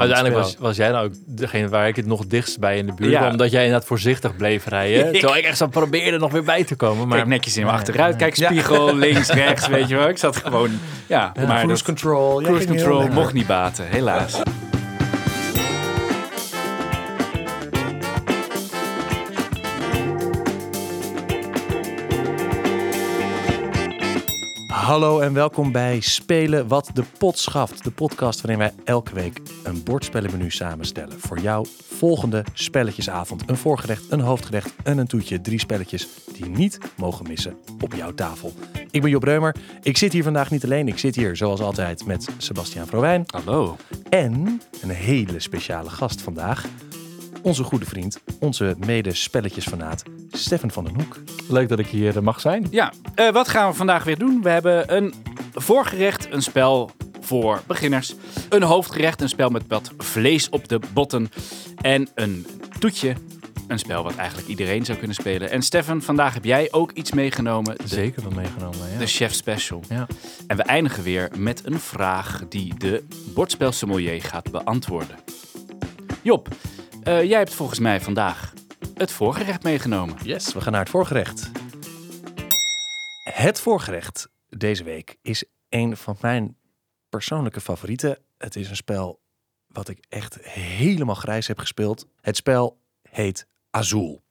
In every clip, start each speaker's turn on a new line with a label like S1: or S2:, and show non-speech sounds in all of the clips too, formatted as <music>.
S1: Uiteindelijk was, was jij nou ook degene waar ik het nog dichtst bij in de buurt
S2: Ja.
S1: Omdat jij inderdaad voorzichtig bleef rijden. <laughs> Terwijl ik echt zo probeerde nog weer bij te komen. Maar
S2: Kijk netjes in mijn achteruit, kijk spiegel, <laughs> links, rechts, weet je wel. Ik zat gewoon, ja, maar
S3: cruise
S2: dat,
S3: control.
S2: Cruise control mocht niet baten, helaas.
S3: Hallo en welkom bij Spelen wat de pot schaft. De podcast waarin wij elke week een bordspellenmenu samenstellen. Voor jou volgende spelletjesavond. Een voorgerecht, een hoofdgerecht en een toetje. Drie spelletjes die niet mogen missen op jouw tafel. Ik ben Job Reumer. Ik zit hier vandaag niet alleen. Ik zit hier zoals altijd met Sebastiaan Provijn.
S2: Hallo.
S3: En een hele speciale gast vandaag. Onze goede vriend, onze mede-spelletjesfanaat, Stefan van den Hoek.
S1: leuk dat ik hier eh, mag zijn.
S2: Ja, eh, wat gaan we vandaag weer doen? We hebben een voorgerecht, een spel voor beginners. Een hoofdgerecht, een spel met wat vlees op de botten. En een toetje, een spel wat eigenlijk iedereen zou kunnen spelen. En Stefan, vandaag heb jij ook iets meegenomen. De,
S1: Zeker wel meegenomen. Ja.
S2: de Chef Special.
S1: ja.
S2: En we eindigen weer met een vraag die de bordspelsommelier gaat beantwoorden. Job, eh, jij hebt volgens mij vandaag het voorgerecht meegenomen.
S3: Yes, we gaan naar het voorgerecht. Het voorgerecht deze week is een van mijn persoonlijke favorieten. Het is een spel wat ik echt helemaal grijs heb gespeeld. Het spel heet Azul.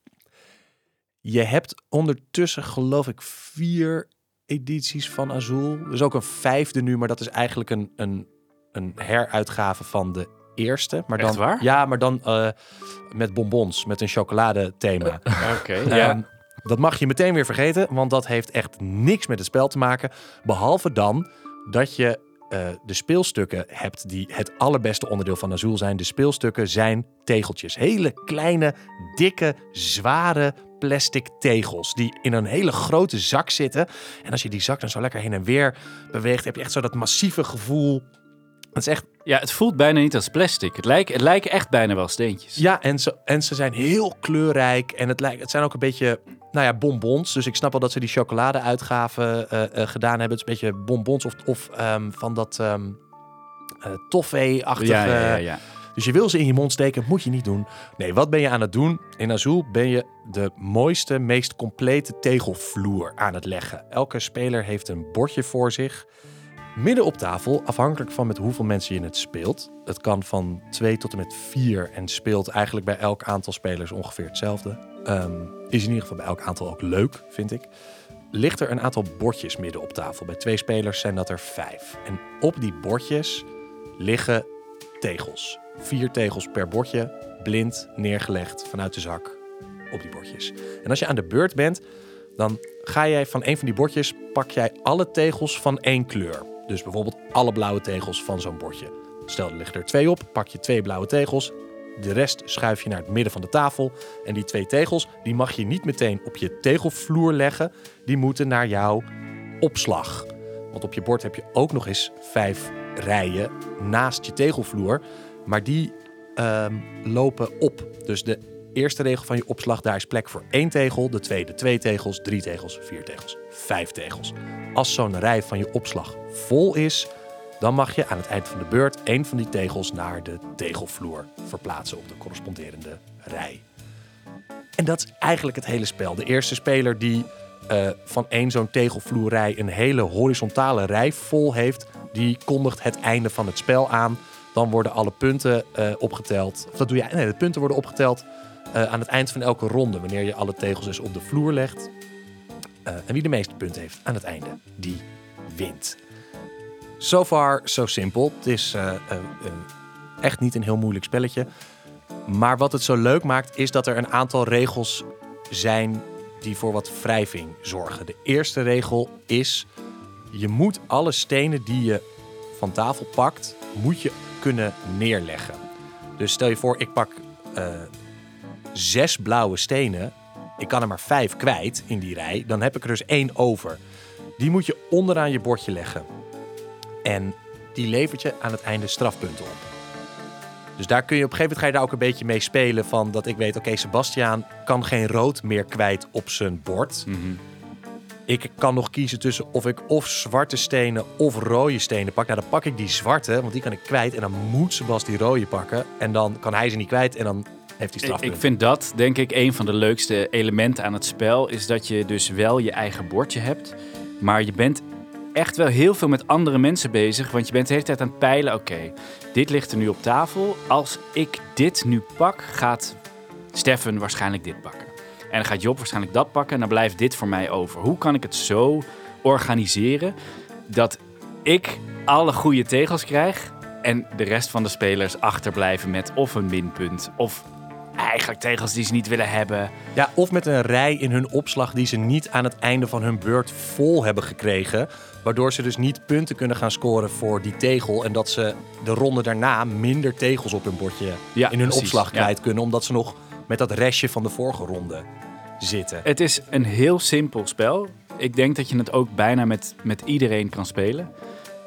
S3: Je hebt ondertussen geloof ik vier edities van Azul. Er is ook een vijfde nu, maar dat is eigenlijk een, een, een heruitgave van de eerste. Maar dan,
S2: Echt waar?
S3: Ja, maar dan eh, met bonbons, met een chocoladethema. <laughs>
S2: Oké,
S3: Ehm, dat mag je meteen weer vergeten, want dat heeft echt niks met het spel te maken. Behalve dan dat je eh, de speelstukken hebt die het allerbeste onderdeel van Azul zijn. De speelstukken zijn tegeltjes. Hele kleine, dikke, zware plastic tegels die in een hele grote zak zitten. En als je die zak dan zo lekker heen en weer beweegt, heb je echt zo dat massieve gevoel. Het is echt
S2: Ja, het voelt bijna niet als plastic. Het lijken, het lijken echt bijna wel steentjes.
S3: Ja, en ze, en ze zijn heel kleurrijk. En het, lijkt, het zijn ook een beetje, nou ja, bonbons. Dus ik snap wel dat ze die chocolade-uitgave eh, eh, gedaan hebben. Het is een beetje bonbons of, of ehm, van dat ehm eh, toffee-achtige...
S2: ja, ja, ja, ja.
S3: Dus je wil ze in je mond steken, moet je niet doen. Nee, wat ben je aan het doen? In Azul ben je de mooiste, meest complete tegelvloer aan het leggen. Elke speler heeft een bordje voor zich. Midden op tafel, afhankelijk van met hoeveel mensen je het speelt. Het kan van 2 tot en met 4 en speelt eigenlijk bij elk aantal spelers ongeveer hetzelfde. Ehm, is in ieder geval bij elk aantal ook leuk, vind ik. Ligt er een aantal bordjes midden op tafel. Bij twee spelers zijn dat er vijf. En op die bordjes liggen tegels. Vier tegels per bordje, blind neergelegd vanuit de zak op die bordjes. En als je aan de beurt bent, dan ga jij van een van die bordjes, pak jij alle tegels van één kleur. Dus bijvoorbeeld alle blauwe tegels van zo'n bordje. Stel, er liggen er twee op, pak je twee blauwe tegels. De rest schuif je naar het midden van de tafel. En die twee tegels, die mag je niet meteen op je tegelvloer leggen. Die moeten naar jouw opslag. Want op je bord heb je ook nog eens vijf rijen naast je tegelvloer. Maar die ehm, lopen op. Dus de eerste regel van je opslag, daar is plek voor één tegel. De tweede twee tegels, drie tegels, vier tegels, vijf tegels. Als zo'n rij van je opslag vol is, dan mag je aan het eind van de beurt één van die tegels naar de tegelvloer verplaatsen op de corresponderende rij. En dat is eigenlijk het hele spel. De eerste speler die eh, van één zo'n tegelvloerrij een hele horizontale rij vol heeft, die kondigt het einde van het spel aan. Dan worden alle punten eh, opgeteld. Of dat doe je. Nee, de punten worden opgeteld eh, aan het eind van elke ronde, wanneer je alle tegels dus op de vloer legt. Eh, en wie de meeste punten heeft aan het einde, die wint. So far, so simpel. Het is eh, echt niet een heel moeilijk spelletje. Maar wat het zo leuk maakt, is dat er een aantal regels zijn die voor wat wrijving zorgen. De eerste regel is: je moet alle stenen die je van tafel pakt, moet je kunnen neerleggen. Dus stel je voor, ik pak eh, zes blauwe stenen. Ik kan er maar vijf kwijt in die rij. Dan heb ik er dus één over. Die moet je onderaan je bordje leggen. En die levert je aan het einde strafpunten op. Dus daar kun je op een gegeven moment ga je daar ook een beetje mee spelen. Van dat ik weet, oké, Sebastiaan kan geen rood meer kwijt op zijn bord.
S2: Mhm.
S3: ik kan nog kiezen tussen of ik of zwarte stenen of rode stenen pak. Nou, dan pak ik die zwarte, want die kan ik kwijt. En dan moet Sebas die rode pakken. En dan kan hij ze niet kwijt en dan heeft
S2: Ik,
S3: strafpunten.
S2: ik vind dat, denk ik, een van de leukste elementen aan het spel. Is dat je dus wel je eigen bordje hebt. Maar je bent echt wel heel veel met andere mensen bezig. Want je bent de hele tijd aan het peilen. Oké, dit ligt er nu op tafel. Als ik dit nu pak, gaat Steffen waarschijnlijk dit pakken. En dan gaat Job waarschijnlijk dat pakken. En dan blijft dit voor mij over. Hoe kan ik het zo organiseren dat ik alle goede tegels krijg. En de rest van de spelers achterblijven met of een minpunt. Of eigenlijk tegels die ze niet willen hebben.
S3: Ja, of met een rij in hun opslag die ze niet aan het einde van hun beurt vol hebben gekregen. Waardoor ze dus niet punten kunnen gaan scoren voor die tegel. En dat ze de ronde daarna minder tegels op hun bordje
S2: Ja,
S3: in hun
S2: precies,
S3: opslag
S2: ja.
S3: kwijt kunnen. Omdat ze nog met dat restje van de vorige ronde zitten.
S2: Het is een heel simpel spel. Ik denk dat je het ook bijna met, met iedereen kan spelen.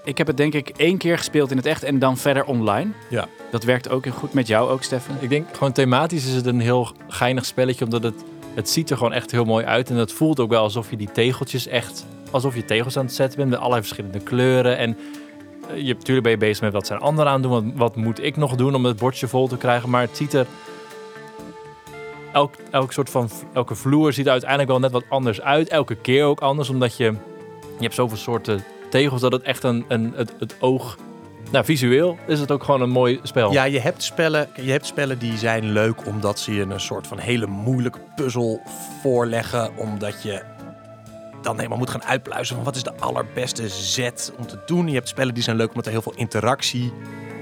S2: Ik heb het denk ik één keer gespeeld in het echt en dan verder online.
S3: Ja.
S2: Dat werkt ook heel goed met jou ook, Stefan.
S1: Ik denk gewoon thematisch is het een heel geinig spelletje, omdat het, het ziet er gewoon echt heel mooi uit. En het voelt ook wel alsof je die tegeltjes echt, alsof je tegels aan het zetten bent met allerlei verschillende kleuren. En eh, je, natuurlijk ben je bezig met wat zijn anderen aan het doen, wat, wat moet ik nog doen om het bordje vol te krijgen. Maar het ziet er, elk, elk soort van, elke vloer ziet er uiteindelijk wel net wat anders uit. Elke keer ook anders, omdat je, je hebt zoveel soorten tegels dat het echt een, een, het, het oog, nou visueel is het ook gewoon een mooi spel.
S3: Ja, je hebt, spellen, je hebt spellen die zijn leuk omdat ze je een soort van hele moeilijke puzzel voorleggen. Omdat je dan helemaal moet gaan uitpluizen van wat is de allerbeste zet om te doen. Je hebt spellen die zijn leuk omdat er heel veel interactie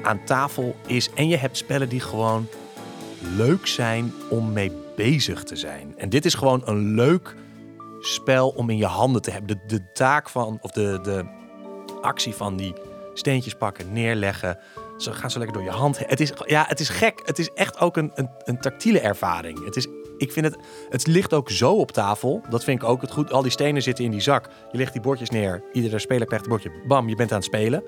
S3: aan tafel is. En je hebt spellen die gewoon leuk zijn om mee bezig te zijn. En dit is gewoon een leuk spel om in je handen te hebben. De, de taak van, of de, de actie van die steentjes pakken, neerleggen. Ze gaan zo lekker door je hand. Het is, ja, het is gek. Het is echt ook een, een, een tactiele ervaring. Het is, ik vind het, het ligt ook zo op tafel. Dat vind ik ook het goed. Al die stenen zitten in die zak. Je legt die bordjes neer. Iedere speler krijgt een bordje. Bam, je bent aan het spelen.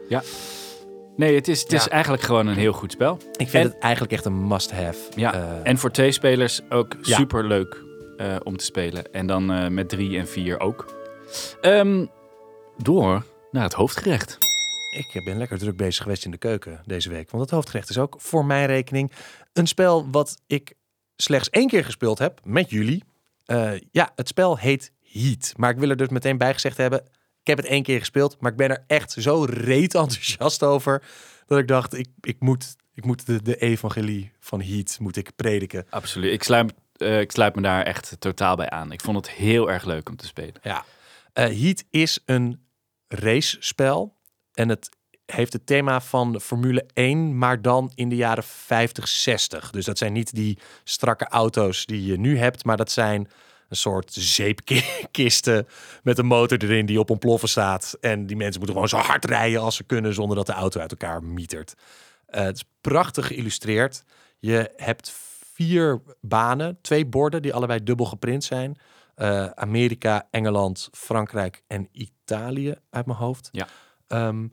S2: Nee, het is, het is
S3: Ja.
S2: eigenlijk gewoon een heel goed spel.
S3: Ik vind
S2: En-
S3: het eigenlijk echt een must-have.
S2: Ja,
S3: Eh,
S2: en voor twee spelers ook
S3: Ja.
S2: super leuk om te spelen. En dan eh, met drie en vier ook. Ehm, door naar het hoofdgerecht.
S3: Ik ben lekker druk bezig geweest in de keuken deze week. Want het hoofdgerecht is ook voor mijn rekening een spel wat ik slechts één keer gespeeld heb met jullie. Eh, ja, het spel heet Heat. Maar ik wil er dus meteen bij gezegd hebben. Ik heb het één keer gespeeld, maar ik ben er echt zo reet enthousiast over. Dat ik dacht, ik, ik moet, ik moet de, de evangelie van Heat moet ik prediken.
S2: Absoluut. Ik sluit, eh, ik sluit me daar echt totaal bij aan. Ik vond het heel erg leuk om te spelen.
S3: Ja. Eh, Heat is een racespel. En het heeft het thema van Formule 1, maar dan in de jaren 50, 60. Dus dat zijn niet die strakke auto's die je nu hebt, maar dat zijn een soort zeepkisten <laughs> met een motor erin die op ontploffen staat. En die mensen moeten gewoon zo hard rijden als ze kunnen zonder dat de auto uit elkaar mietert. Eh, het is prachtig geïllustreerd. Je hebt vier banen, twee borden die allebei dubbel geprint zijn. Eh, Amerika, Engeland, Frankrijk en Italië uit mijn hoofd.
S2: Ja.
S3: Ehm,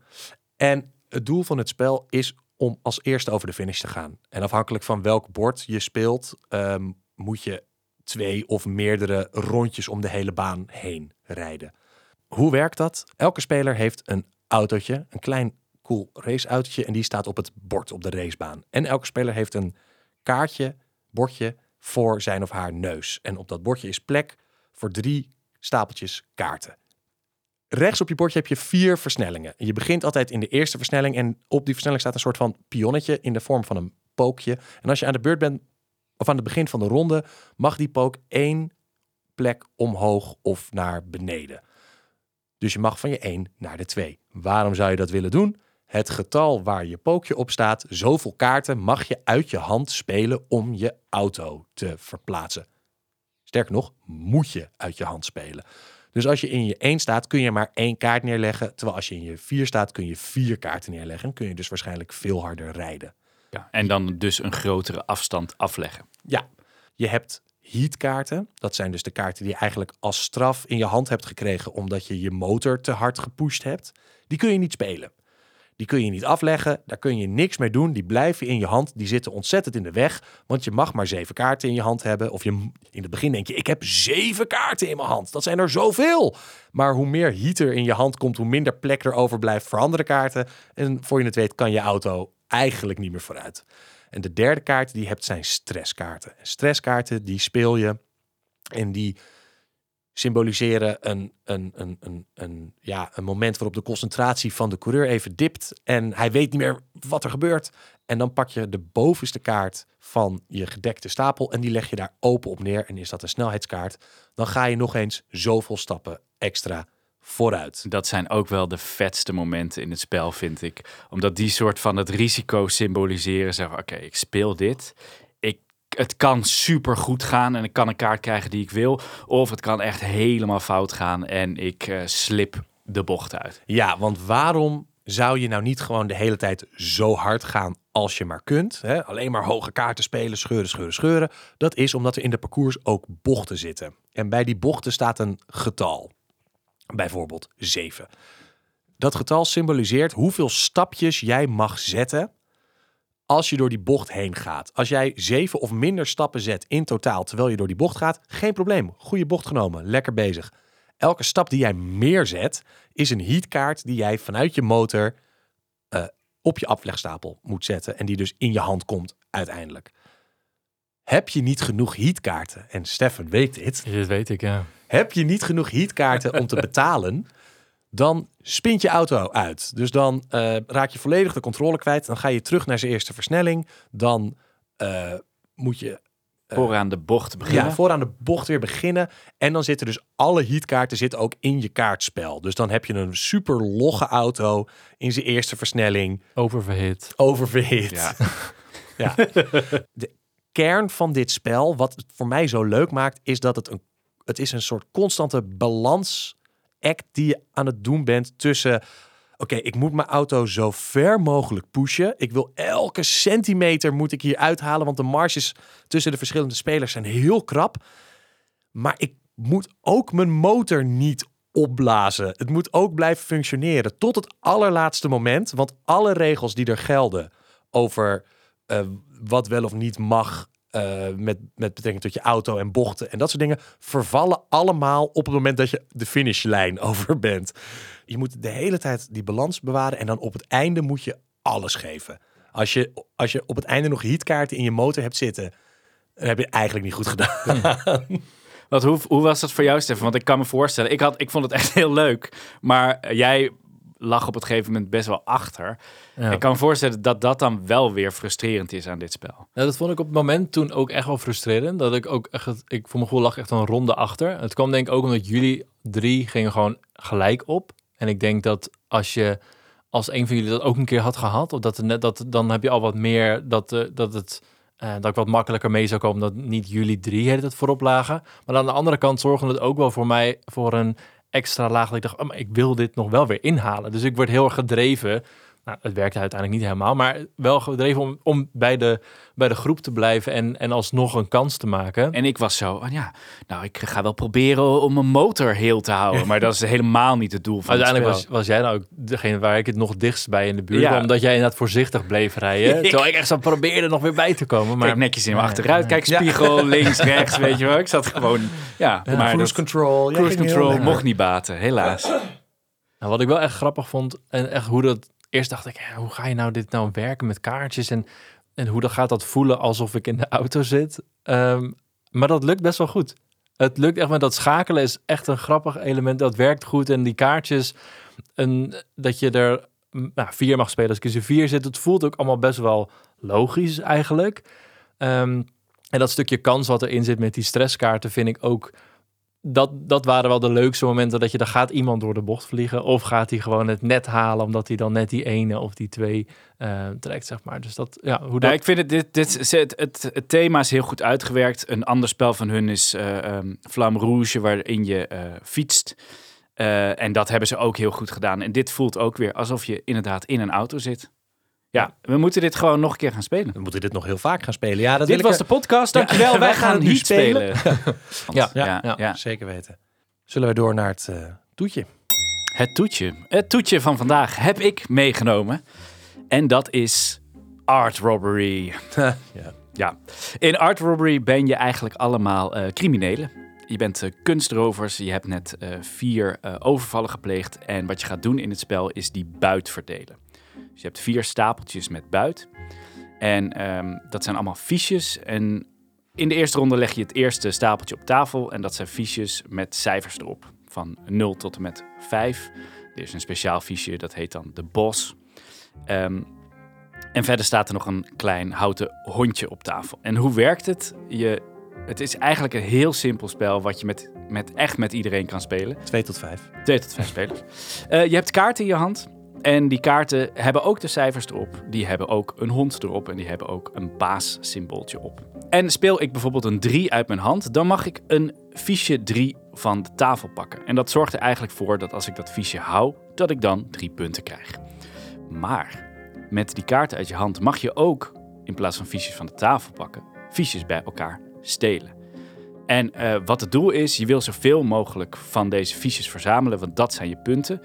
S3: en het doel van het spel is om als eerste over de finish te gaan. En afhankelijk van welk bord je speelt, ehm, moet je twee of meerdere rondjes om de hele baan heen rijden. Hoe werkt dat? Elke speler heeft een autootje, een klein cool raceautootje, en die staat op het bord op de racebaan. En elke speler heeft een kaartje, bordje voor zijn of haar neus. En op dat bordje is plek voor drie stapeltjes kaarten. Rechts op je bordje heb je vier versnellingen. Je begint altijd in de eerste versnelling en op die versnelling staat een soort van pionnetje in de vorm van een pookje. En als je aan de beurt bent, of aan het begin van de ronde, mag die pook één plek omhoog of naar beneden. Dus je mag van je 1 naar de 2. Waarom zou je dat willen doen? Het getal waar je pookje op staat, zoveel kaarten mag je uit je hand spelen om je auto te verplaatsen. Sterker nog, moet je uit je hand spelen. Dus als je in je 1 staat, kun je maar één kaart neerleggen. Terwijl als je in je 4 staat, kun je vier kaarten neerleggen. En kun je dus waarschijnlijk veel harder rijden.
S2: Ja. En dan dus een grotere afstand afleggen.
S3: Ja, je hebt heatkaarten. Dat zijn dus de kaarten die je eigenlijk als straf in je hand hebt gekregen omdat je je motor te hard gepusht hebt. Die kun je niet spelen. Die kun je niet afleggen. Daar kun je niks mee doen. Die blijven in je hand. Die zitten ontzettend in de weg. Want je mag maar zeven kaarten in je hand hebben. Of je, in het begin denk je, ik heb zeven kaarten in mijn hand. Dat zijn er zoveel. Maar hoe meer heat er in je hand komt, hoe minder plek er overblijft voor andere kaarten. En voor je het weet kan je auto eigenlijk niet meer vooruit. En de derde kaart die hebt zijn stresskaarten. En stresskaarten die speel je en die symboliseren een, een, een, een, een, ja, een moment waarop de concentratie van de coureur even dipt en hij weet niet meer wat er gebeurt. En dan pak je de bovenste kaart van je gedekte stapel en die leg je daar open op neer en is dat een snelheidskaart. Dan ga je nog eens zoveel stappen extra vooruit.
S2: Dat zijn ook wel de vetste momenten in het spel, vind ik. Omdat die soort van het risico symboliseren. Zeggen, oké, ik speel dit. Het kan super goed gaan en ik kan een kaart krijgen die ik wil. Of het kan echt helemaal fout gaan en ik eh, slip de bocht uit.
S3: Ja, want waarom zou je nou niet gewoon de hele tijd zo hard gaan als je maar kunt? Hè? Alleen maar hoge kaarten spelen, scheuren, scheuren, scheuren. Dat is omdat er in de parcours ook bochten zitten. En bij die bochten staat een getal. Bijvoorbeeld 7. Dat getal symboliseert hoeveel stapjes jij mag zetten als je door die bocht heen gaat. Als jij zeven of minder stappen zet in totaal terwijl je door die bocht gaat, geen probleem. Goede bocht genomen, lekker bezig. Elke stap die jij meer zet, is een heatkaart die jij vanuit je motor uh, op je aflegstapel moet zetten en die dus in je hand komt uiteindelijk. Heb je niet genoeg heatkaarten, en Stefan weet dit.
S1: Dit weet ik, ja.
S3: Heb je niet genoeg heatkaarten om te <laughs> betalen, dan spint je auto uit. Dus dan uh, raak je volledig de controle kwijt. Dan ga je terug naar zijn eerste versnelling. Dan uh, moet je
S2: vooraan de bocht beginnen.
S3: Ja, vooraan de bocht weer beginnen. En dan zitten dus alle heatkaarten zitten ook in je kaartspel. Dus dan heb je een super logge auto in zijn eerste versnelling.
S1: Oververhit.
S3: Oververhit.
S2: Ja. <laughs>
S3: ja. De kern van dit spel, wat het voor mij zo leuk maakt, is dat het een, het is een soort constante balans act die je aan het doen bent tussen oké, ik moet mijn auto zo ver mogelijk pushen. Ik wil elke centimeter moet ik hier uithalen, want de marges tussen de verschillende spelers zijn heel krap. Maar ik moet ook mijn motor niet opblazen. Het moet ook blijven functioneren tot het allerlaatste moment. Want alle regels die er gelden over uh, wat wel of niet mag uh, met, met betrekking tot je auto en bochten en dat soort dingen, vervallen allemaal op het moment dat je de finishlijn <laughs> over bent. Je moet de hele tijd die balans bewaren en dan op het einde moet je alles geven. Als je, als je op het einde nog heatkaarten in je motor hebt zitten, dan heb je eigenlijk niet goed gedaan.
S2: Wat, hoe, hoe was dat voor jou, Stefan? Want ik kan me voorstellen, ik, had, ik vond het echt heel leuk. Maar jij lag op het gegeven moment best wel achter. Ja. Ik kan me voorstellen dat dat dan wel weer frustrerend is aan dit spel.
S1: Ja, dat vond ik op het moment toen ook echt wel frustrerend. Dat ik ook echt, ik voor mijn gevoel lag echt een ronde achter. Het kwam denk ik ook omdat jullie drie gingen gewoon gelijk op. En ik denk dat als je als een van jullie dat ook een keer had gehad, of dat er net dat dan heb je al wat meer dat, uh, dat het uh, dat ik wat makkelijker mee zou komen dat niet jullie drie het voorop lagen. Maar aan de andere kant zorgde het ook wel voor mij voor een extra laag. Dat ik dacht, oh, maar ik wil dit nog wel weer inhalen. Dus ik word heel erg gedreven. Nou, het werkte uiteindelijk niet helemaal, maar wel gedreven om, om bij, de, bij de groep te blijven en, en alsnog een kans te maken.
S2: En ik was zo, oh ja, nou, ik ga wel proberen om mijn motor heel te houden, maar dat is helemaal niet het doel van
S1: Uiteindelijk was, was jij nou ook degene waar ik het nog dichtst bij in de buurt, ja. omdat jij inderdaad voorzichtig bleef rijden. <laughs> terwijl ik echt zo probeerde nog weer bij te komen. Maar
S2: kijk netjes in mijn achteruit, kijk spiegel, <laughs> links, rechts, weet je wel. Ik zat gewoon, ja.
S3: ja maar cruise control.
S2: Cruise control mocht niet baten, helaas.
S1: Nou, wat ik wel echt grappig vond en echt hoe dat eerst dacht ik, hoe ga je nou dit nou werken met kaartjes en, en hoe dan gaat dat voelen alsof ik in de auto zit. Um, maar dat lukt best wel goed. Het lukt echt met dat schakelen is echt een grappig element. Dat werkt goed en die kaartjes, en dat je er nou, vier mag spelen als ik in vier zit. Het voelt ook allemaal best wel logisch eigenlijk. Um, en dat stukje kans wat erin zit met die stresskaarten vind ik ook dat, dat waren wel de leukste momenten dat je, dan gaat iemand door de bocht vliegen. Of gaat hij gewoon het net halen, omdat hij dan net die ene of die twee uh, trekt, zeg maar. Dus dat, ja, hoe dat...
S2: Ik vind het, dit, dit, het, het, het, thema is heel goed uitgewerkt. Een ander spel van hun is uh, um, Flamme Rouge, waarin je uh, fietst. en dat hebben ze ook heel goed gedaan. En dit voelt ook weer alsof je inderdaad in een auto zit. Ja, we moeten dit gewoon nog een keer gaan spelen.
S3: We moeten dit nog heel vaak gaan spelen. Ja, dat
S2: dit was de podcast. Dankjewel. <laughs> Ja, wij gaan, gaan niet spelen.
S3: spelen. <laughs> ja, ja, ja, ja, zeker weten. Zullen we door naar het uh, toetje?
S2: het toetje. Het toetje van vandaag heb ik meegenomen. En dat is Art Robbery. <laughs>
S3: ja.
S2: Ja, in Art Robbery ben je eigenlijk allemaal eh, criminelen. Je bent eh, kunstrovers, je hebt net eh, vier eh, overvallen gepleegd. En wat je gaat doen in het spel is die buit verdelen. Dus je hebt vier stapeltjes met buit. En ehm, dat zijn allemaal fiches. En in de eerste ronde leg je het eerste stapeltje op tafel. En dat zijn fiches met cijfers erop. Van 0 tot en met 5. Er is een speciaal fiche, dat heet dan de bos. Ehm, en verder staat er nog een klein houten hondje op tafel. En hoe werkt het? Je, het is eigenlijk een heel simpel spel wat je met, met, echt met iedereen kan spelen.
S3: 2 tot 5.
S2: Twee tot vijf spelers. Eh, je hebt kaarten in je hand. En die kaarten hebben ook de cijfers erop. Die hebben ook een hond erop. En die hebben ook een baassymbooltje op. En speel ik bijvoorbeeld een 3 uit mijn hand, dan mag ik een fiche 3 van de tafel pakken. En dat zorgt er eigenlijk voor dat als ik dat fiche hou, dat ik dan drie punten krijg. Maar met die kaarten uit je hand mag je ook, in plaats van fiches van de tafel pakken, fiches bij elkaar stelen. En eh, wat het doel is, je wil zoveel mogelijk van deze fiches verzamelen, want dat zijn je punten.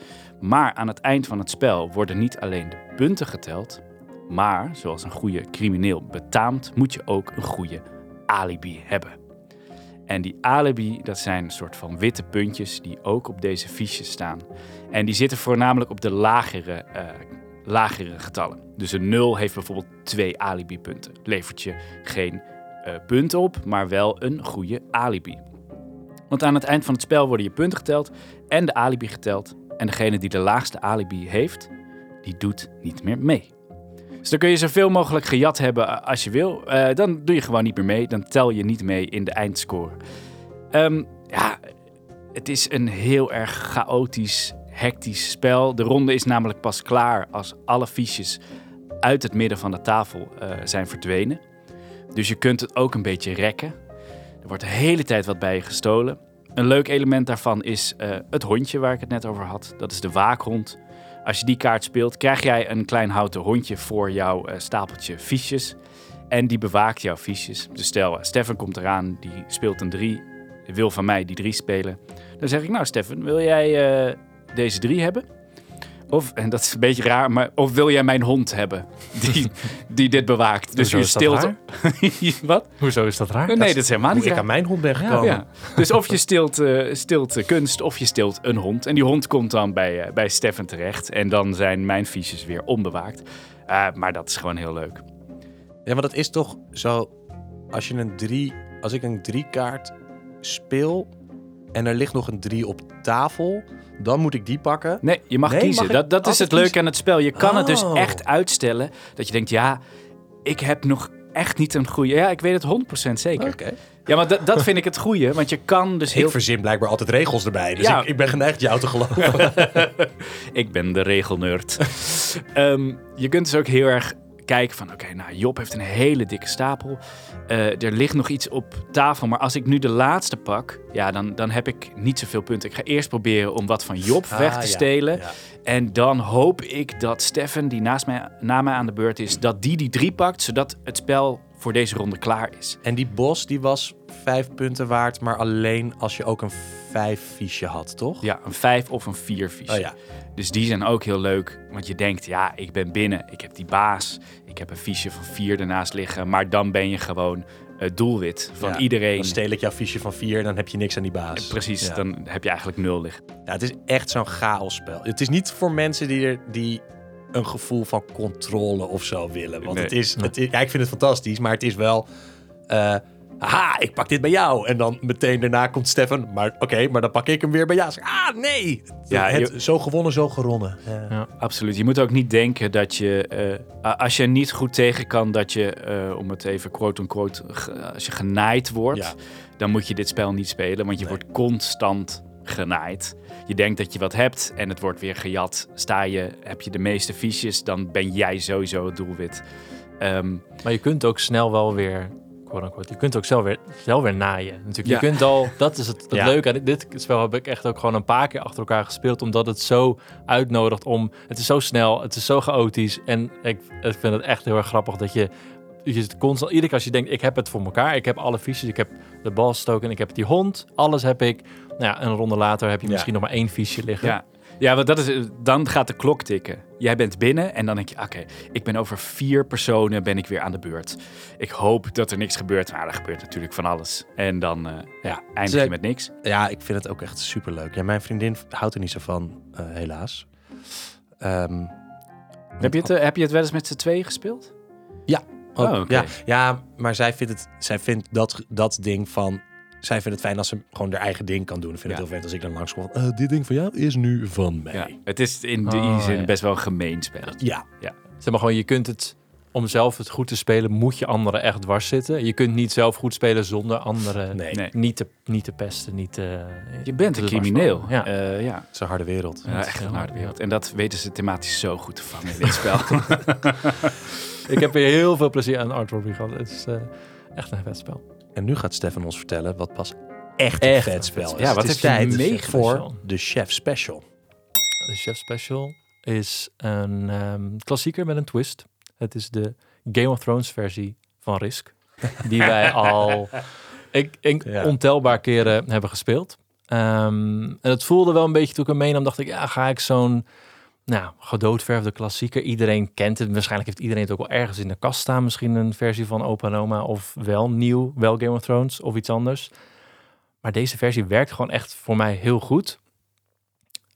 S2: Maar aan het eind van het spel worden niet alleen de punten geteld, maar zoals een goede crimineel betaamt, moet je ook een goede alibi hebben. En die alibi, dat zijn een soort van witte puntjes die ook op deze fiches staan. En die zitten voornamelijk op de lagere, eh, lagere getallen. Dus een 0 heeft bijvoorbeeld twee alibi-punten. Levert je geen eh, punten op, maar wel een goede alibi. Want aan het eind van het spel worden je punten geteld en de alibi geteld. En degene die de laagste alibi heeft, die doet niet meer mee. Dus dan kun je zoveel mogelijk gejat hebben eh, als je wil. Eh, dan doe je gewoon niet meer mee. Dan tel je niet mee in de eindscore. Ehm, ja, het is een heel erg chaotisch, hectisch spel. De ronde is namelijk pas klaar als alle fiches uit het midden van de tafel eh, zijn verdwenen. Dus je kunt het ook een beetje rekken. Er wordt de hele tijd wat bij je gestolen. Een leuk element daarvan is eh, het hondje waar ik het net over had. Dat is de waakhond. Als je die kaart speelt, krijg jij een klein houten hondje voor jouw eh, stapeltje fiches. En die bewaakt jouw fiches. Dus stel, eh, Stefan komt eraan, die speelt een 3, wil van mij die 3 spelen. Dan zeg ik, nou Stefan, wil jij deze 3 hebben? Of, en dat is een beetje raar, maar of wil jij mijn hond hebben die, die dit bewaakt? Dus
S1: Hoezo
S2: je
S1: is dat
S2: stilt. <laughs> Wat?
S1: Hoezo is dat raar?
S2: Nee, dat is helemaal
S3: Hoe
S2: niet
S3: ik
S2: raar.
S3: aan mijn hond ben gekomen.
S2: Ja. Dus of je stilt, eh, stilt kunst of je stilt een hond. En die hond komt dan bij, eh, bij Stefan terecht. En dan zijn mijn fiches weer onbewaakt. Eh, maar dat is gewoon heel leuk.
S3: Ja, maar dat is toch zo. Als je een drie, als ik een drie kaart speel en er ligt nog een drie op tafel, dan moet ik die pakken.
S2: Nee, je mag
S3: Nee,
S2: kiezen.
S3: mag
S2: dat dat is het leuke aan het spel. Je kan het dus
S3: Oh.
S2: echt uitstellen. Dat je denkt, ja, ik heb nog echt niet een goede... Ja, ik weet het 100% zeker.
S3: Oké.
S2: Ja, maar dat- vind ik het goede. Want je kan dus heel
S3: Ik verzin blijkbaar altijd regels erbij. Dus
S2: Ja.
S3: ik, ik ben geneigd jou te geloven. <laughs>
S2: Ik ben de regelnerd. Ehm, je kunt dus ook heel erg kijken van... Oké, nou, Job heeft een hele dikke stapel. Eh, er ligt nog iets op tafel. Maar als ik nu de laatste pak... Ja, dan, dan heb ik niet zoveel punten. Ik ga eerst proberen om wat van Job weg
S3: Ah,
S2: te
S3: ja.
S2: stelen.
S3: Ja.
S2: En dan hoop ik dat Stefan, die naast mij, na mij aan de beurt is... dat die die drie pakt, zodat het spel voor deze ronde klaar is.
S3: En die bos die was vijf punten waard, maar alleen als je ook een vijf fiche had, toch?
S2: Ja, een vijf of een vier fiche.
S3: Oh ja.
S2: Dus die zijn ook heel leuk. Want je denkt, ja, ik ben binnen. Ik heb die baas. Ik heb een fiche van vier ernaast liggen. Maar dan ben je gewoon het doelwit van
S3: Ja,
S2: iedereen.
S3: Dan steel ik jouw fiche van vier, dan heb je niks aan die baas.
S2: Precies,
S3: Ja.
S2: dan heb je eigenlijk nul liggen.
S3: Ja, het is echt zo'n chaosspel. Het is niet voor mensen die, er, die een gevoel van controle of zo willen. Want
S2: Nee.
S3: het is, het is, ja, ik vind het fantastisch, maar het is wel... eh Haha, ik pak dit bij jou. En dan meteen daarna komt Stefan. Maar oké, maar dan pak ik hem weer bij jou. Zeg, ah, nee.
S2: Ja,
S3: het,
S2: je-
S3: zo gewonnen, zo geronnen. Ja.
S2: Absoluut. Je moet ook niet denken dat je, eh, als je niet goed tegen kan, dat je, eh, om het even quote-unquote, als je genaaid wordt,
S3: Ja.
S2: dan moet je dit spel niet spelen, want je
S3: Nee.
S2: wordt constant genaaid. Je denkt dat je wat hebt en het wordt weer gejat. Sta je, heb je de meeste fiches, dan ben jij sowieso het doelwit. Ehm,
S1: Maar je kunt ook snel wel weer, quote unquote, je kunt ook zelf weer, zelf weer naaien. Natuurlijk,
S2: Ja.
S1: je kunt al, dat is het, het
S3: Ja.
S1: leuke dit, spel heb ik echt ook gewoon een paar keer achter elkaar gespeeld, omdat het zo uitnodigt om, het is zo snel, het is zo chaotisch en ik, ik vind het echt heel erg grappig dat je, je zit constant, iedere keer als je denkt, ik heb het voor elkaar, ik heb alle fiches, ik heb de balstoken, ik heb die hond, alles heb ik. Nou ja, een ronde later heb je
S3: Ja.
S1: misschien nog maar één fiche liggen.
S2: ja. Ja, want dat is, dan gaat de klok tikken. Jij bent binnen en dan denk je, oké, ik ben over vier personen ben ik weer aan de beurt. Ik hoop dat er niks gebeurt. Maar er gebeurt natuurlijk van alles. En dan eh, ja, eindig je met niks.
S3: Ja, ik vind het ook echt super leuk. Ja, mijn vriendin houdt er niet zo van, eh, helaas. Ehm,
S2: Heb je, het, eh, heb je het wel eens met z'n tweeën gespeeld?
S3: ook,
S2: Oh,
S3: ja, ja, maar zij vindt, het, zij vindt dat, dat ding van... Zij vindt het fijn als ze gewoon haar eigen ding kan doen. Ik vind
S2: Ja.
S3: het heel vet als ik dan langskom van... eh, dit ding van jou is nu van mij.
S2: Ja.
S3: Ja.
S2: Het is in die
S1: Oh,
S2: zin
S1: ja.
S2: best wel een gemeen spel.
S1: Zeg maar gewoon, je kunt het... Om zelf het goed te spelen, moet je anderen echt dwars zitten. Je kunt niet zelf goed spelen zonder anderen
S3: Nee,
S2: Nee.
S1: niet, te, niet te pesten. Niet te,
S2: Je bent een crimineel.
S1: Ja.
S2: Ja. ja.
S3: het is een harde wereld.
S2: Ja, echt een
S1: Ja.
S2: harde wereld. En dat weten ze thematisch zo goed te vangen in dit <laughs> spel.
S1: Ik heb weer heel veel plezier aan Art Robbery gehad. Het is eh, echt een vet spel.
S3: En nu gaat Stefan ons vertellen wat pas echt een
S1: Echt
S3: vet spel is.
S2: Ja, wat
S3: het is tijd
S2: meegemaakt?
S3: voor de Chef Special.
S1: De Chef Special is een ehm, klassieker met een twist. Het is de Game of Thrones versie van Risk. <laughs> Die wij al ik, ik,
S3: Ja.
S1: ontelbaar keren hebben gespeeld. Ehm, en het voelde wel een beetje toen ik hem meenam. dacht ik, ja, ga ik zo'n nou, gedoodverfde klassieker. Iedereen kent het. Waarschijnlijk heeft iedereen het ook wel ergens in de kast staan. Misschien een versie van Opa of wel nieuw, wel Game of Thrones of iets anders. Maar deze versie werkt gewoon echt voor mij heel goed.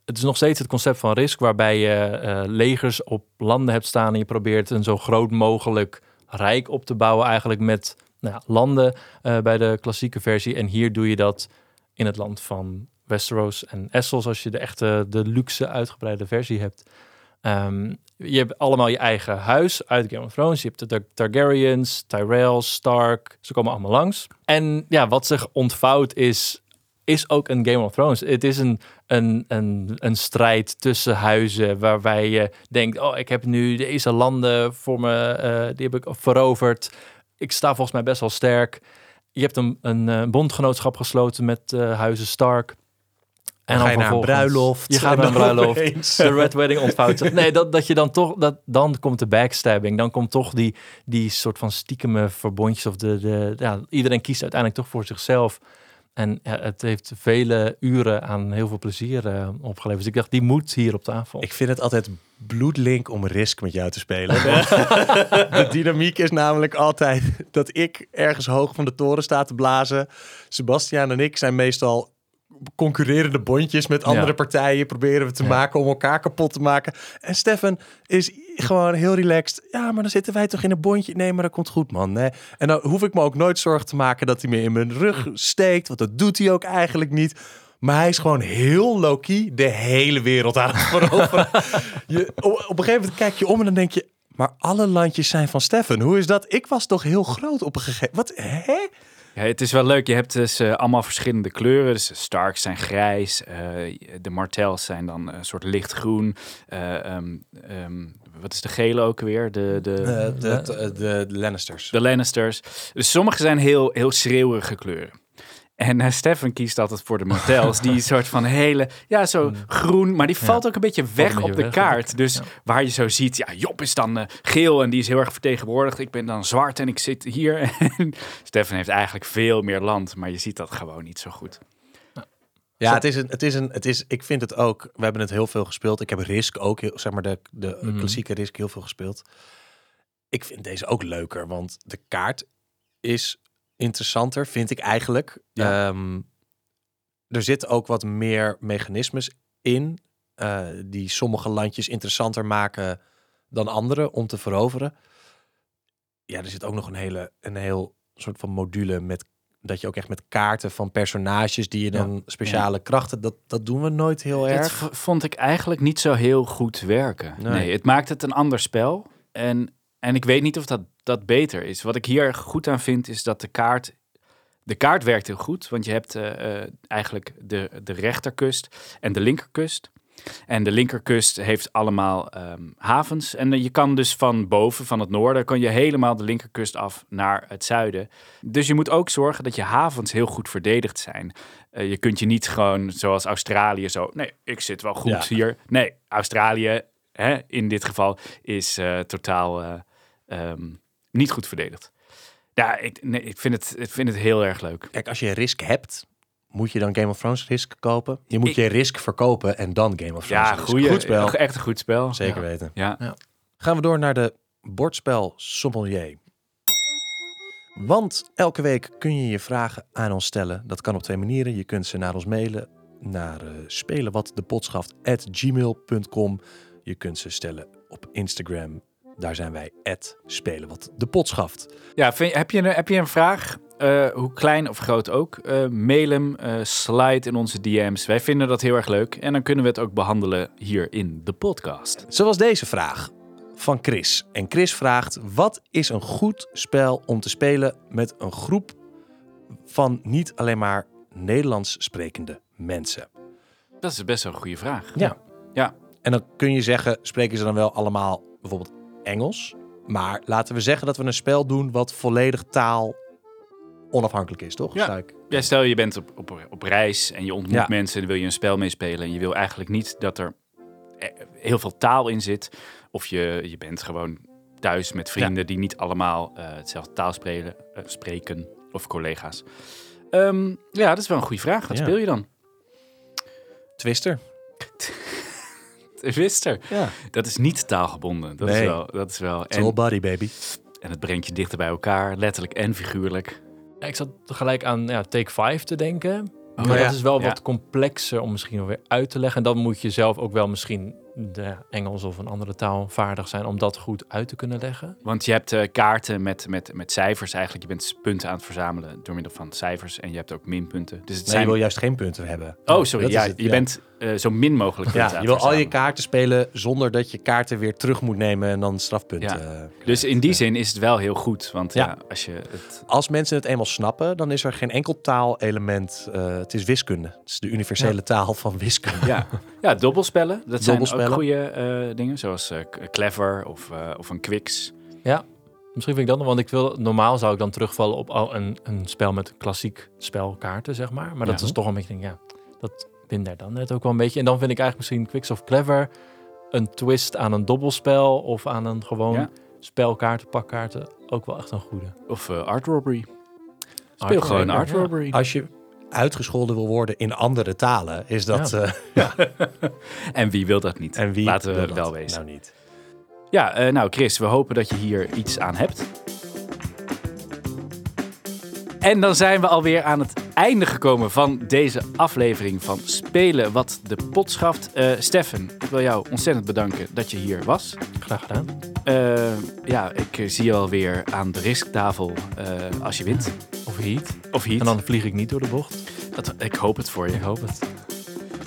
S1: Het is nog steeds het concept van Risk, waarbij je eh, legers op landen hebt staan en je probeert een zo groot mogelijk rijk op te bouwen, eigenlijk met nou ja, landen eh, bij de klassieke versie. En hier doe je dat in het land van Westeros en Essos, als je de echte, de luxe uitgebreide versie hebt. Ehm, je hebt allemaal je eigen huis uit Game of Thrones. Je hebt de Tar- Targaryens, Tyrells, Stark. Ze komen allemaal langs. En ja, wat zich ontvouwt is, is ook een Game of Thrones. Het is een, een, een, een strijd tussen huizen waarbij je denkt... oh, ik heb nu deze landen voor me, eh, die heb ik veroverd. Ik sta volgens mij best wel sterk. Je hebt een, een eh, bondgenootschap gesloten met eh, huizen Stark.
S3: En dan ga je naar een
S1: vervolgens-
S3: bruiloft.
S1: Je gaat naar een bruiloft
S3: opeens- <laughs>
S1: de Red Wedding ontvouwt zich. Nee, dat, dat je dan toch, dat, dan komt de backstabbing. Dan komt toch die, die soort van stiekeme verbondjes. Of de, de, ja, iedereen kiest uiteindelijk toch voor zichzelf. En het heeft vele uren aan heel veel plezier eh, opgeleverd. Dus ik dacht, die moet hier op tafel.
S3: Ik vind het altijd bloedlink om Risk met jou te spelen. <laughs> <laughs> De dynamiek is namelijk altijd dat ik ergens hoog van de toren sta te blazen. Sebastiaan en ik zijn meestal concurrerende bondjes met andere
S1: Ja.
S3: partijen. Proberen we te
S1: Ja.
S3: maken om elkaar kapot te maken. En Stefan is gewoon heel relaxed. Ja, maar dan zitten wij toch in een bondje. Nee, maar dat komt goed, man. Nee. En dan hoef ik me ook nooit zorgen te maken dat hij me in mijn rug steekt. Want dat doet hij ook eigenlijk niet. Maar hij is gewoon heel low-key de hele wereld aan het veroveren. <laughs> je, op, een gegeven moment kijk je om en dan denk je... Maar alle landjes zijn van Stefan. Hoe is dat? Ik was toch heel groot op een gegeven Wat? Hè?
S2: Ja, het is wel leuk. Je hebt dus eh, allemaal verschillende kleuren. Dus de Starks zijn grijs. eh, de Martells zijn dan een soort lichtgroen. eh, ehm, wat is de gele ook weer? De, de,
S3: de, de, de Lannisters.
S2: de Lannisters. Dus sommige zijn heel, heel schreeuwerige kleuren. En eh, Stefan kiest altijd voor de Martells. die soort van hele, ja, zo groen. Maar die valt ook een beetje weg op de
S1: weg.
S2: kaart. Dus
S1: Ja.
S2: waar je zo ziet, ja, Job is dan eh, geel en die is heel erg vertegenwoordigd. Ik ben dan zwart en ik zit hier. <laughs> En Stefan heeft eigenlijk veel meer land. Maar je ziet dat gewoon niet zo goed.
S3: Ja, het is een, het is een, het is, ik vind het ook, we hebben het heel veel gespeeld. Ik heb Risk ook, heel, zeg maar de, de
S1: Mhm.
S3: klassieke Risk heel veel gespeeld. Ik vind deze ook leuker, want de kaart is interessanter, vind ik eigenlijk.
S2: Ja.
S3: Ehm, er zitten ook wat meer mechanismes in, eh, die sommige landjes interessanter maken dan andere om te veroveren. Ja, er zit ook nog een hele, een heel soort van module met dat je ook echt met kaarten van personages die je dan speciale krachten, dat, dat doen we nooit heel
S2: Dat
S3: erg.
S2: v- vond ik eigenlijk niet zo heel goed werken.
S3: Nee.
S2: Nee, het maakt het een ander spel. En, en ik weet niet of dat, dat beter is. Wat ik hier goed aan vind, is dat de kaart... De kaart werkt heel goed, want je hebt eh, eh, eigenlijk de, de rechterkust en de linkerkust. En de linkerkust heeft allemaal ehm, havens. En je kan dus van boven, van het noorden, kan je helemaal de linkerkust af naar het zuiden. Dus je moet ook zorgen dat je havens heel goed verdedigd zijn. Eh, je kunt je niet gewoon zoals Australië zo. Nee, ik zit wel goed
S3: Ja.
S2: hier. Nee, Australië hè, in dit geval is totaal eh, ehm, niet goed verdedigd. Ja, ik, nee, ik, vind het, ik vind het heel erg leuk.
S3: Kijk, als je Risk hebt, Moet je dan Game of Thrones Risk kopen? Je moet
S2: Ik-
S3: je Risk verkopen en dan Game of Thrones
S2: Ja,
S3: Risk.
S2: goeie,
S3: Goed spel.
S2: Echt een goed spel.
S3: Zeker
S1: Ja.
S3: weten.
S2: Ja.
S3: Gaan we door naar de bordspel sommelier. Want elke week kun je je vragen aan ons stellen. Dat kan op twee manieren. Je kunt ze naar ons mailen naar uh, spelenwatdepotschaf@gmail.com. Je kunt ze stellen op Instagram. Daar zijn wij @spelenwatdepotschaf.
S2: Ja, vind, heb, je een, heb je een vraag, eh, hoe klein of groot ook, eh, mail hem, eh, slide in onze DM's. Wij vinden dat heel erg leuk en dan kunnen we het ook behandelen hier in de podcast.
S3: Zoals deze vraag van Chris. En Chris vraagt: wat is een goed spel om te spelen met een groep van niet alleen maar Nederlands sprekende mensen?
S2: Dat is best wel een goede vraag.
S3: Ja.
S2: Ja.
S3: En dan kun je zeggen, spreken ze dan wel allemaal bijvoorbeeld Engels? Maar laten we zeggen dat we een spel doen wat volledig taal onafhankelijk is, toch?
S2: Ja. Ja, stel je bent op, op, op reis en je ontmoet
S3: Ja.
S2: mensen en wil je een spel meespelen en je wil eigenlijk niet dat er eh, heel veel taal in zit. Of je, je bent gewoon thuis met vrienden die niet allemaal eh, hetzelfde taal spreken, eh, spreken of collega's. Ehm, ja, dat is wel een goede vraag. Wat
S3: Ja.
S2: speel je dan?
S3: Twister. <laughs>
S2: Twister.
S3: Ja.
S2: Dat is niet taalgebonden. Dat is wel. Dat is wel
S3: It's all
S2: en,
S3: body, baby.
S2: en het brengt je dichter bij elkaar, letterlijk en figuurlijk.
S1: Ja, ik zat gelijk aan ja, Take 5 te denken.
S2: Oh,
S1: maar
S3: ja.
S1: dat is wel
S2: Ja.
S1: wat complexer om misschien wel weer uit te leggen. En dan moet je zelf ook wel misschien de Engels of een andere taal vaardig zijn om dat goed uit te kunnen leggen.
S2: Want je hebt eh, kaarten met, met, met cijfers eigenlijk. Je bent punten aan het verzamelen door middel van cijfers. En je hebt ook minpunten. Dus het
S3: Nee,
S2: zijn...
S3: je wil juist geen punten hebben.
S2: Oh, sorry.
S3: Dat
S2: Ja,
S3: het,
S2: je
S3: ja.
S2: bent eh, zo min mogelijk punten
S3: Ja,
S2: aan
S3: je wil al je kaarten spelen zonder dat je kaarten weer terug moet nemen en dan strafpunten.
S2: Ja.
S3: eh,
S2: Dus in die zin is het wel heel goed. Want ja,
S3: Ja.
S2: als je het...
S3: Als mensen het eenmaal snappen, dan is er geen enkel taalelement. eh het is wiskunde. Het is de universele taal van wiskunde.
S2: Ja, ja dobbelspellen. Dat zijn
S3: Dobbelspellen.
S2: Ook goede eh, dingen. Zoals eh, Clever of, eh, of een Quicks.
S1: Misschien vind ik dat nog, want ik wil, normaal zou ik dan terugvallen op al een, een spel met klassiek spelkaarten, zeg maar. Maar dat
S2: Ja.
S1: is toch een beetje, ja, dat wint daar dan net ook wel een beetje. En dan vind ik eigenlijk misschien Quicks of Clever een twist aan een dobbelspel of aan een gewoon
S2: Ja.
S1: spelkaarten, pakkaarten ook wel echt een goede.
S2: Of eh, Art Robbery. Speel
S1: Art
S2: gewoon
S1: Robbery,
S2: Art
S1: ja.
S2: Robbery.
S3: Als je uitgescholden wil worden in andere talen, is dat.
S1: Ja.
S3: eh, <laughs>
S2: En wie wil dat niet?
S3: en wie
S2: Laten we
S3: wil dat
S2: wel wezen.
S3: Nou niet.
S2: Ja, eh, nou Chris, we hopen dat je hier iets aan hebt. En dan zijn we alweer aan het einde gekomen van deze aflevering van Spelen wat de pot schaft. Eh Steffen, ik wil jou ontzettend bedanken dat je hier was.
S1: Graag gedaan.
S2: Eh, ja, ik eh, zie je alweer aan de risktafel als je wint.
S1: Of Heat.
S2: Of hier.
S1: En dan vlieg ik niet door de bocht.
S2: Dat, ik hoop het voor je.
S1: Ik hoop het.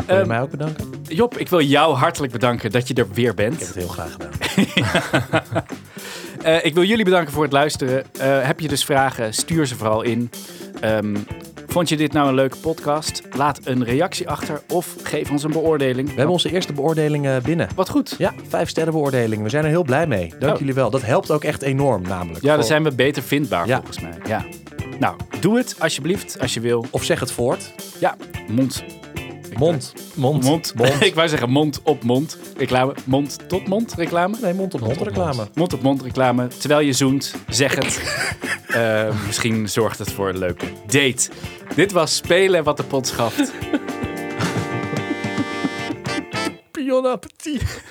S3: Wil je
S2: Ehm,
S3: mij ook bedanken?
S2: Job, ik wil jou hartelijk bedanken dat je er weer bent.
S3: Ik heb het heel graag gedaan. <laughs>
S2: Eh, ik wil jullie bedanken voor het luisteren. Eh, heb je dus vragen, stuur ze vooral in. Ehm, vond je dit nou een leuke podcast? Laat een reactie achter of geef ons een beoordeling.
S3: We hebben onze eerste beoordeling eh, binnen.
S2: Wat goed.
S3: Ja, vijf sterren beoordeling. We zijn er heel blij mee. Dank
S2: Oh.
S3: jullie wel. Dat helpt ook echt enorm namelijk.
S2: Ja, dan
S3: Voor-
S2: zijn we beter vindbaar
S3: Ja.
S2: volgens mij. Ja. Nou, doe het alsjeblieft als je wil.
S3: Of zeg het voort.
S2: Ja, mond.
S3: Mond.
S1: Mond.
S2: Mond. <laughs> ik wou zeggen mond op mond reclame. Mond tot mond reclame.
S3: Nee, mond op mond reclame.
S2: Mond op mond reclame. Terwijl je zoent, zeg het. <laughs> Eh, misschien zorgt het voor een leuke date. Dit was Spelen wat de pot schaft. <laughs>
S3: Pion appetit.